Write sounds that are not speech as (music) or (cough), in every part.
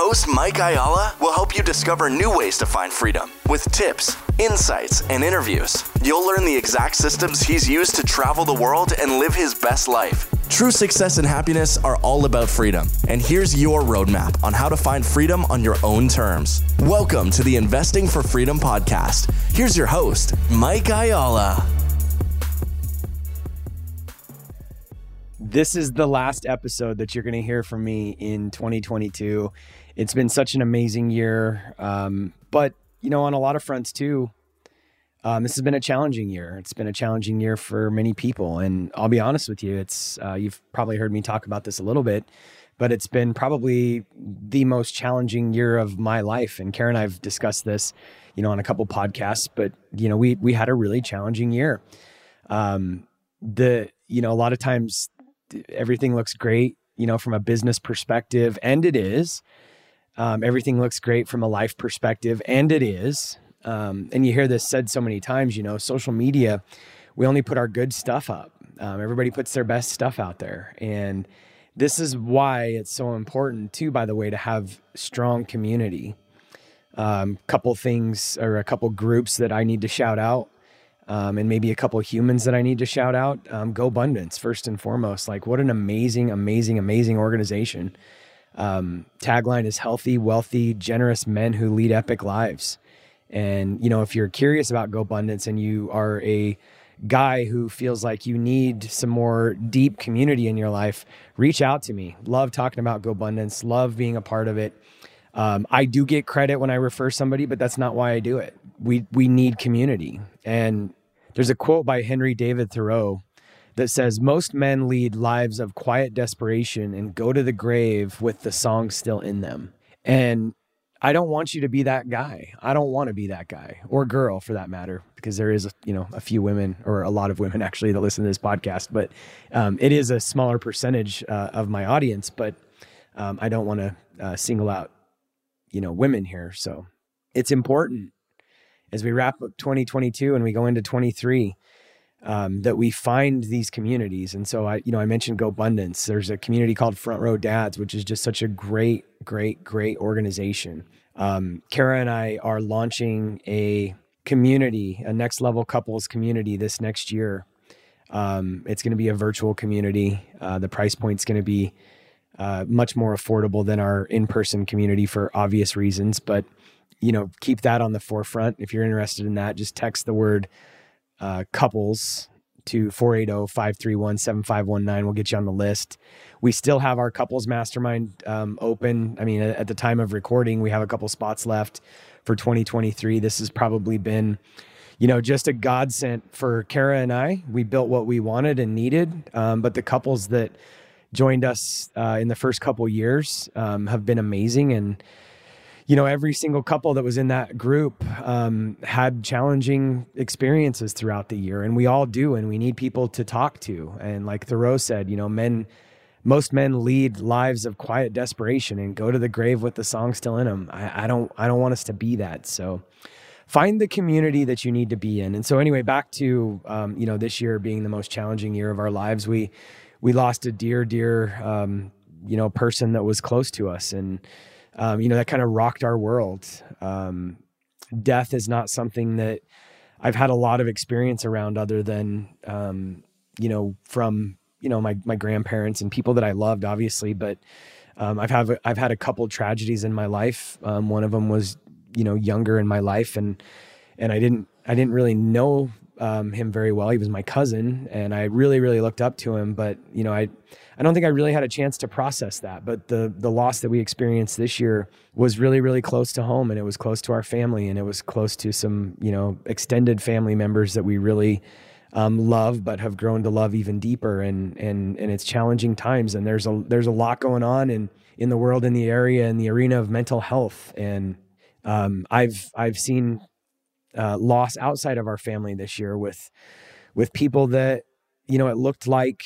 Host, Mike Ayala, will help you discover new ways to find freedom with tips, insights, and interviews. You'll learn the exact systems he's used to travel the world and live his best life. True success and happiness are all about freedom. And here's your roadmap on how to find freedom on your own terms. Welcome to the Investing for Freedom podcast. Here's your host, Mike Ayala. This is the last episode that you're going to hear from me in 2022. It's been such an amazing year. Um, but, you know, on a lot of fronts too, um, this has been a challenging year. It's been a challenging year for many people. And I'll be honest with you, it's, uh, you've probably heard me talk about this a little bit, but it's been probably the most challenging year of my life. And Karen and I've discussed this, you know, on a couple podcasts, but, you know, we, we had a really challenging year. Um, the, you know, a lot of times everything looks great, you know, from a business perspective, and it is. Um, everything looks great from a life perspective, and it is. Um, and you hear this said so many times, you know, social media, we only put our good stuff up. Um, everybody puts their best stuff out there. And this is why it's so important, too, by the way, to have strong community. Um, couple things or a couple groups that I need to shout out um, and maybe a couple humans that I need to shout out. Um, GoBundance, first and foremost. Like, what an amazing, amazing, amazing organization. Um, tagline is healthy, wealthy, generous men who lead epic lives. And, you know, if you're curious about GoBundance and you are a guy who feels like you need some more deep community in your life, reach out to me. Love talking about GoBundance, love being a part of it. Um, I do get credit when I refer somebody, but that's not why I do it. We we need community, and there's a quote by Henry David Thoreau that says, Most men lead lives of quiet desperation and go to the grave with the song still in them. And I don't want you to be that guy. I don't want to be that guy or girl for that matter, because there is, you know, a few women or a lot of women (laughs) actually that listen to this podcast, but um, it is a smaller percentage uh, of my audience. But um, I don't want to uh, single out, you know, women here. So it's important as we wrap up 2022 and we go into 23 um, that we find these communities. And so I, you know, I mentioned GoBundance. There's a community called Front Row Dads, which is just such a great, great, great organization. Um, Kara and I are launching a community, a next level couples community this next year. Um, it's going to be a virtual community. Uh, the price point is going to be uh, much more affordable than our in-person community for obvious reasons, but you know, keep that on the forefront. If you're interested in that, just text the word uh, couples to 480-531-7519. We'll get you on the list. We still have our couples mastermind um, open. I mean, at the time of recording, we have a couple spots left for 2023. This has probably been, you know, just a godsend for Kara and I. We built what we wanted and needed, um, but the couples that joined us uh, in the first couple years um, have been amazing and you know, every single couple that was in that group um, had challenging experiences throughout the year, and we all do, and we need people to talk to. And like Thoreau said, you know, men, most men lead lives of quiet desperation and go to the grave with the song still in them. I, I don't, I don't want us to be that. So, find the community that you need to be in. And so, anyway, back to um, you know, this year being the most challenging year of our lives, we we lost a dear, dear, um, you know, person that was close to us, and um, you know, that kind of rocked our world. Um, death is not something that I've had a lot of experience around other than, um, you know, from, you know, my, my grandparents and people that I loved, obviously, but, um, I've have, I've had a couple tragedies in my life. Um, one of them was, you know, younger in my life and, and I didn't, I didn't really know, um, him very well. He was my cousin and I really, really looked up to him, but you know, I, I don't think I really had a chance to process that. But the the loss that we experienced this year was really really close to home, and it was close to our family, and it was close to some you know extended family members that we really um, love, but have grown to love even deeper. And and and it's challenging times, and there's a there's a lot going on in in the world, in the area, in the arena of mental health, and um, I've I've seen uh, loss outside of our family this year with with people that you know, it looked like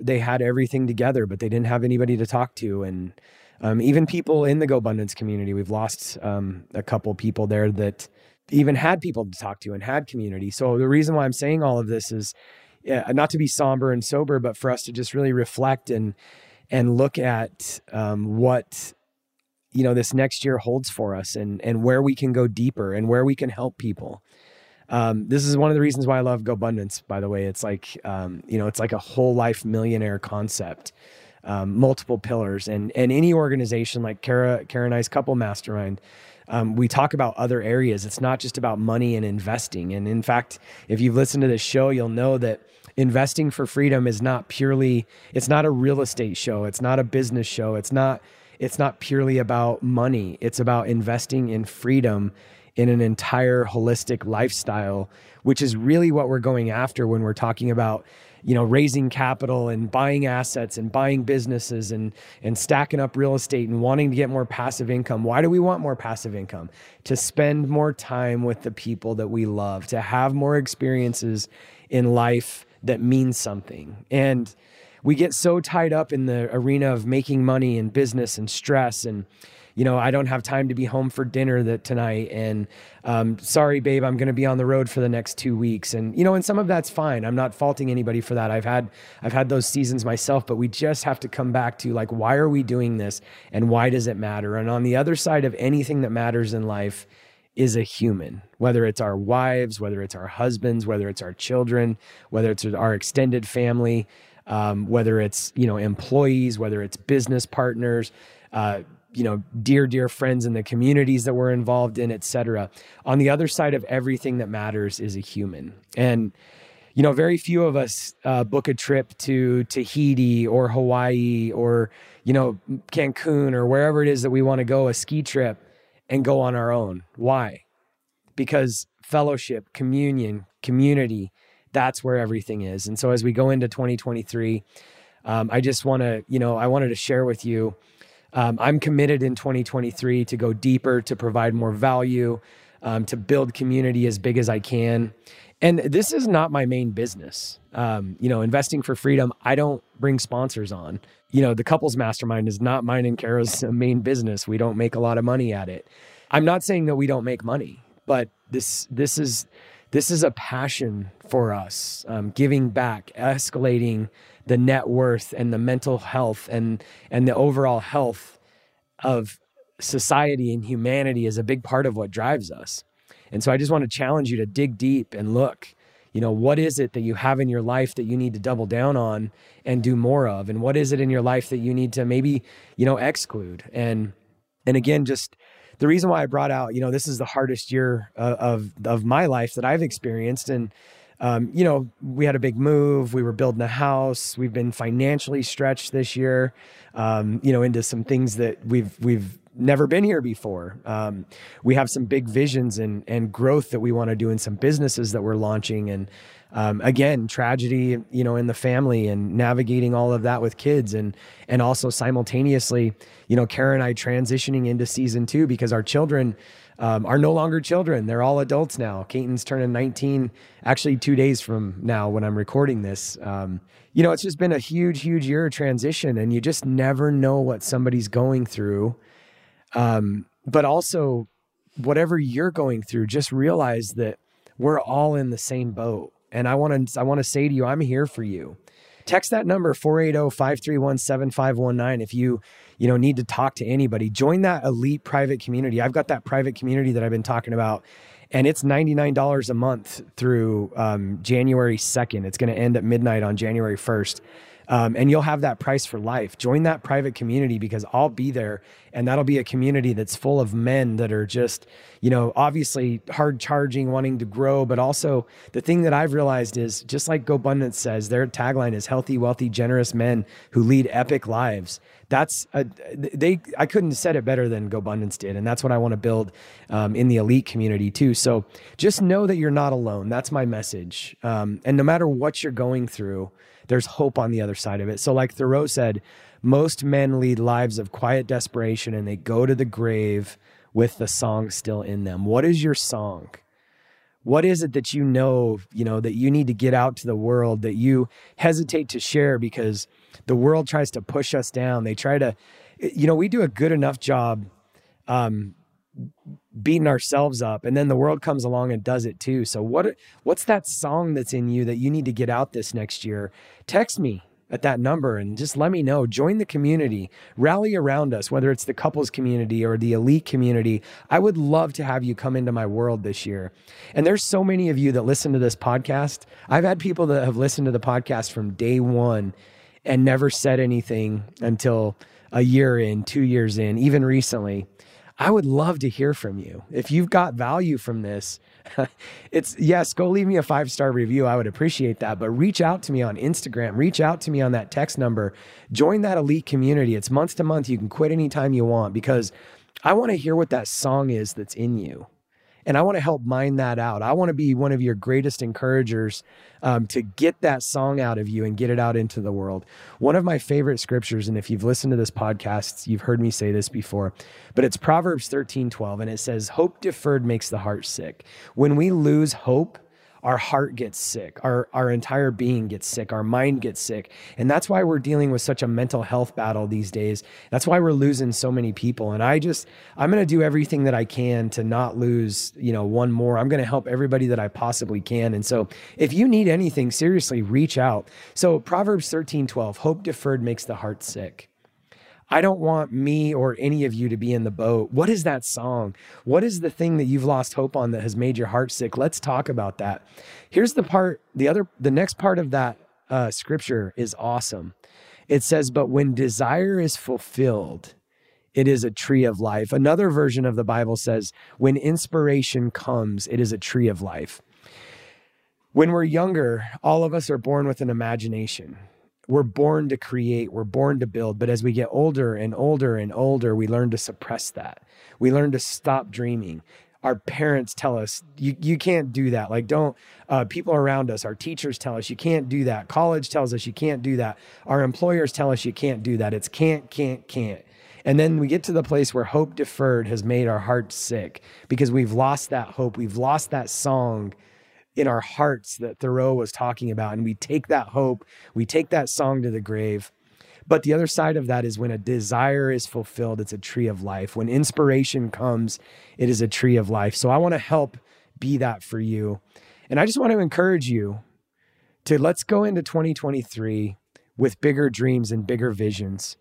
they had everything together, but they didn't have anybody to talk to. And um, even people in the GoBundance community, we've lost um, a couple people there that even had people to talk to and had community. So the reason why I'm saying all of this is yeah, not to be somber and sober, but for us to just really reflect and and look at um, what you know this next year holds for us and and where we can go deeper and where we can help people. Um, this is one of the reasons why I love GoBundance. By the way, it's like um, you know it's like a whole life millionaire concept, um, multiple pillars, and and any organization like Kara Kara and I's couple mastermind um, we talk about other areas. It's not just about money and investing. And in fact, if you've listened to this show, you'll know that investing for freedom is not purely, it's not a real estate show. It's not a business show. It's not, it's not purely about money. It's about investing in freedom in an entire holistic lifestyle, which is really what we're going after when we're talking about you know raising capital and buying assets and buying businesses and and stacking up real estate and wanting to get more passive income. Why do we want more passive income? To spend more time with the people that we love to have more experiences in life that mean something. And we get so tied up in the arena of making money and business and stress and you know, I don't have time to be home for dinner that tonight. And um, sorry, babe, I'm going to be on the road for the next two weeks. And you know, and some of that's fine. I'm not faulting anybody for that. I've had I've had those seasons myself, but we just have to come back to like, why are we doing this, and why does it matter? And on the other side of anything that matters in life is a human, whether it's our wives, whether it's our husbands, whether it's our children, whether it's our extended family, um, whether it's you know employees, whether it's business partners. Uh, you know dear dear friends in the communities that we're involved in etc on the other side of everything that matters is a human. And you know very few of us uh, book a trip to tahiti or hawaii or you know cancun or wherever it is that we want to go a ski trip and go on our own. Why? Because fellowship communion community that's where everything is and so as we go into 2023 um, i just want to you know i wanted to share with you um, I'm committed in 2023 to go deeper, to provide more value, um, to build community as big as I can. And this is not my main business. Um, you know, investing for freedom, I don't bring sponsors on. You know, the couples mastermind is not mine and Kara's (laughs) main business. We don't make a lot of money at it. I'm not saying that we don't make money, but this this is this is a passion for us, um, giving back, escalating the net worth and the mental health and and the overall health of society and humanity is a big part of what drives us. And so I just want to challenge you to dig deep and look, you know, what is it that you have in your life that you need to double down on and do more of? And what is it in your life that you need to maybe, you know, exclude? And and again, just the reason why I brought out, you know, this is the hardest year of of, of my life that I've experienced and um, you know, we had a big move. We were building a house. We've been financially stretched this year, um, you know, into some things that we've we've never been here before. Um, we have some big visions and and growth that we want to do in some businesses that we're launching. And um, again, tragedy, you know, in the family and navigating all of that with kids, and and also simultaneously, you know, Kara and I transitioning into season two because our children um, are no longer children. They're all adults now. Keaton's turning 19, actually, two days from now when I'm recording this. Um, you know, it's just been a huge, huge year of transition, and you just never know what somebody's going through. Um, but also, whatever you're going through, just realize that we're all in the same boat. And I want to, I want to say to you, I'm here for you. Text that number 480-531-7519 if you you know need to talk to anybody. Join that elite private community. I've got that private community that I've been talking about and it's $99 a month through um, January 2nd. It's going to end at midnight on January 1st. Um, and you'll have that price for life. Join that private community because I'll be there, and that'll be a community that's full of men that are just, you know, obviously hard charging, wanting to grow, but also the thing that I've realized is just like GoBundance says, their tagline is healthy, wealthy, generous men who lead epic lives. That's a, they. I couldn't have said it better than GoBundance did, and that's what I want to build um, in the elite community too. So just know that you're not alone. That's my message. Um, and no matter what you're going through there's hope on the other side of it. So, like Thoreau said, most men lead lives of quiet desperation and they go to the grave with the song still in them. What is your song? What is it that you know, you know, that you need to get out to the world that you hesitate to share because the world tries to push us down? They try to, you know, we do a good enough job um, beating ourselves up and then the world comes along and does it too. So what what's that song that's in you that you need to get out this next year? Text me at that number and just let me know. Join the community, rally around us, whether it's the couples community or the elite community. I would love to have you come into my world this year. And there's so many of you that listen to this podcast. I've had people that have listened to the podcast from day one and never said anything until a year in, two years in, even recently. I would love to hear from you. If you've got value from this, (laughs) it's yes, go leave me a five star review. I would appreciate that. But reach out to me on Instagram, reach out to me on that text number, join that elite community. It's month to month. You can quit anytime you want because I want to hear what that song is that's in you. And I want to help mine that out. I want to be one of your greatest encouragers um, to get that song out of you and get it out into the world. One of my favorite scriptures, and if you've listened to this podcast, you've heard me say this before, but it's Proverbs 13 12, and it says, Hope deferred makes the heart sick. When we lose hope, our heart gets sick, our, our entire being gets sick, our mind gets sick. And that's why we're dealing with such a mental health battle these days. That's why we're losing so many people. And I just, I'm going to do everything that I can to not lose, you know, one more. I'm going to help everybody that I possibly can. And so if you need anything, seriously, reach out. So Proverbs 13, 12, hope deferred makes the heart sick. I don't want me or any of you to be in the boat. What is that song? What is the thing that you've lost hope on that has made your heart sick? Let's talk about that. Here's the part, the other, the next part of that uh, scripture is awesome. It says, But when desire is fulfilled, it is a tree of life. Another version of the Bible says, When inspiration comes, it is a tree of life. When we're younger, all of us are born with an imagination we're born to create, we're born to build. But as we get older and older and older, we learn to suppress that. We learn to stop dreaming. Our parents tell us, you, you can't do that. Like, don't, uh, people around us, our teachers tell us, you can't do that. College tells us, you can't do that. Our employers tell us, you can't do that. It's can't, can't, can't. And then we get to the place where hope deferred has made our hearts sick because we've lost that hope. We've lost that song in our hearts that Thoreau was talking about. And we take that hope, we take that song to the grave. But the other side of that is when a desire is fulfilled, it's a tree of life. When inspiration comes, it is a tree of life. So I want to help be that for you. And I just want to encourage you to let's go into 2023 with bigger dreams and bigger visions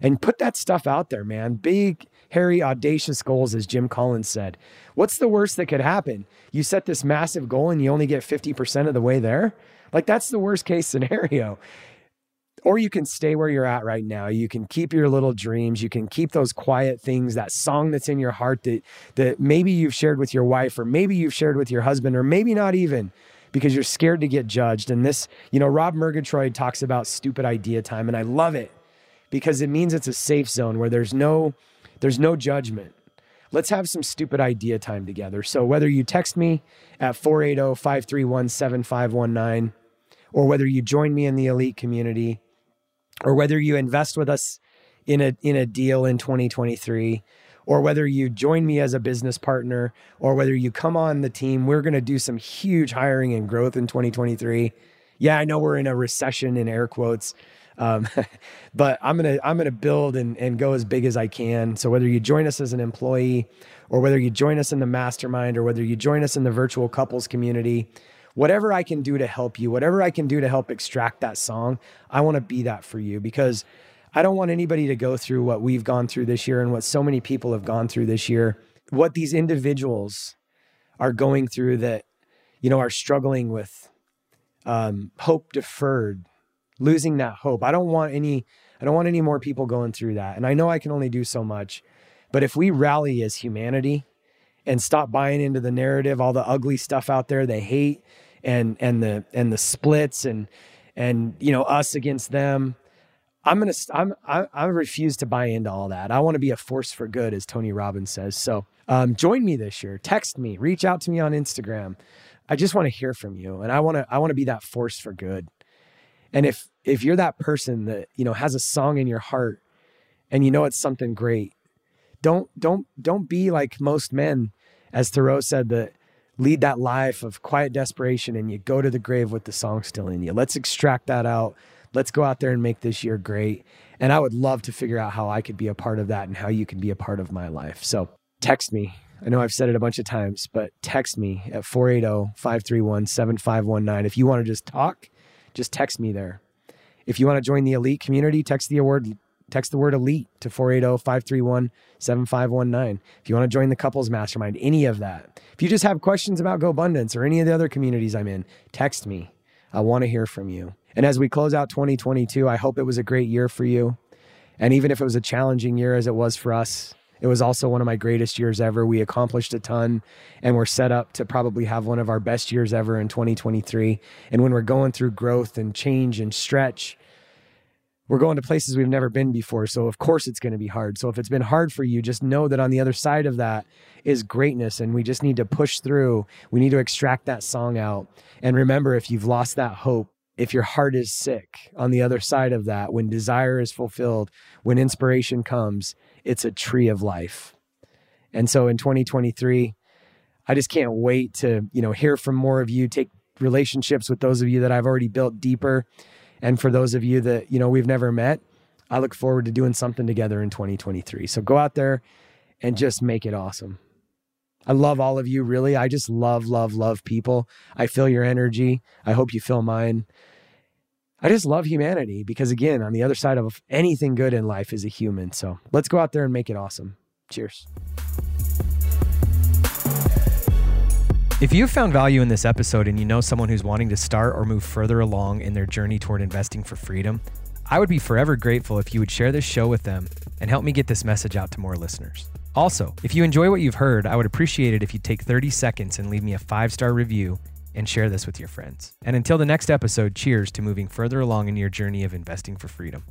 and put that stuff out there, man. Big, hairy, audacious goals, as Jim Collins said. What's the worst that could happen? You set this massive goal and you only get 50% of the way there? Like, that's the worst case scenario. Or you can stay where you're at right now. You can keep your little dreams. You can keep those quiet things, that song that's in your heart that, that maybe you've shared with your wife, or maybe you've shared with your husband, or maybe not even because you're scared to get judged. And this, you know, Rob Murgatroyd talks about stupid idea time, and I love it because it means it's a safe zone where there's no there's no judgment. Let's have some stupid idea time together. So whether you text me at 480-531-7519 or whether you join me in the elite community or whether you invest with us in a in a deal in 2023 or whether you join me as a business partner or whether you come on the team, we're going to do some huge hiring and growth in 2023. Yeah, I know we're in a recession in air quotes, um, (laughs) but I'm gonna I'm gonna build and, and go as big as I can. So whether you join us as an employee, or whether you join us in the mastermind, or whether you join us in the virtual couples community, whatever I can do to help you, whatever I can do to help extract that song, I want to be that for you because I don't want anybody to go through what we've gone through this year and what so many people have gone through this year. What these individuals are going through that you know are struggling with um, hope deferred losing that hope. I don't want any I don't want any more people going through that. And I know I can only do so much. But if we rally as humanity and stop buying into the narrative, all the ugly stuff out there they hate and and the and the splits and and you know us against them, I'm gonna I'm I, I refuse to buy into all that. I want to be a force for good, as Tony Robbins says. So um, join me this year. Text me, reach out to me on Instagram. I just want to hear from you, and I want to I want to be that force for good. And if if you're that person that, you know, has a song in your heart and you know it's something great, don't don't don't be like most men, as Thoreau said, that lead that life of quiet desperation and you go to the grave with the song still in you. Let's extract that out. Let's go out there and make this year great. And I would love to figure out how I could be a part of that and how you can be a part of my life. So text me. I know I've said it a bunch of times, but text me at 480 531 7519. If you want to just talk, just text me there. If you want to join the elite community, text the word text the word elite to 480-531-7519. If you want to join the couples mastermind, any of that. If you just have questions about GoBundance or any of the other communities I'm in, text me. I want to hear from you. And as we close out 2022, I hope it was a great year for you. And even if it was a challenging year as it was for us, it was also one of my greatest years ever. We accomplished a ton and we're set up to probably have one of our best years ever in 2023. And when we're going through growth and change and stretch, we're going to places we've never been before. So, of course, it's going to be hard. So, if it's been hard for you, just know that on the other side of that is greatness. And we just need to push through. We need to extract that song out. And remember, if you've lost that hope, if your heart is sick on the other side of that, when desire is fulfilled, when inspiration comes, it's a tree of life. And so in 2023, I just can't wait to, you know, hear from more of you, take relationships with those of you that I've already built deeper. And for those of you that, you know, we've never met, I look forward to doing something together in 2023. So go out there and just make it awesome. I love all of you, really. I just love, love, love people. I feel your energy. I hope you feel mine. I just love humanity because, again, on the other side of anything good in life is a human. So let's go out there and make it awesome. Cheers. If you found value in this episode and you know someone who's wanting to start or move further along in their journey toward investing for freedom, I would be forever grateful if you would share this show with them and help me get this message out to more listeners. Also, if you enjoy what you've heard, I would appreciate it if you take 30 seconds and leave me a five star review and share this with your friends. And until the next episode, cheers to moving further along in your journey of investing for freedom.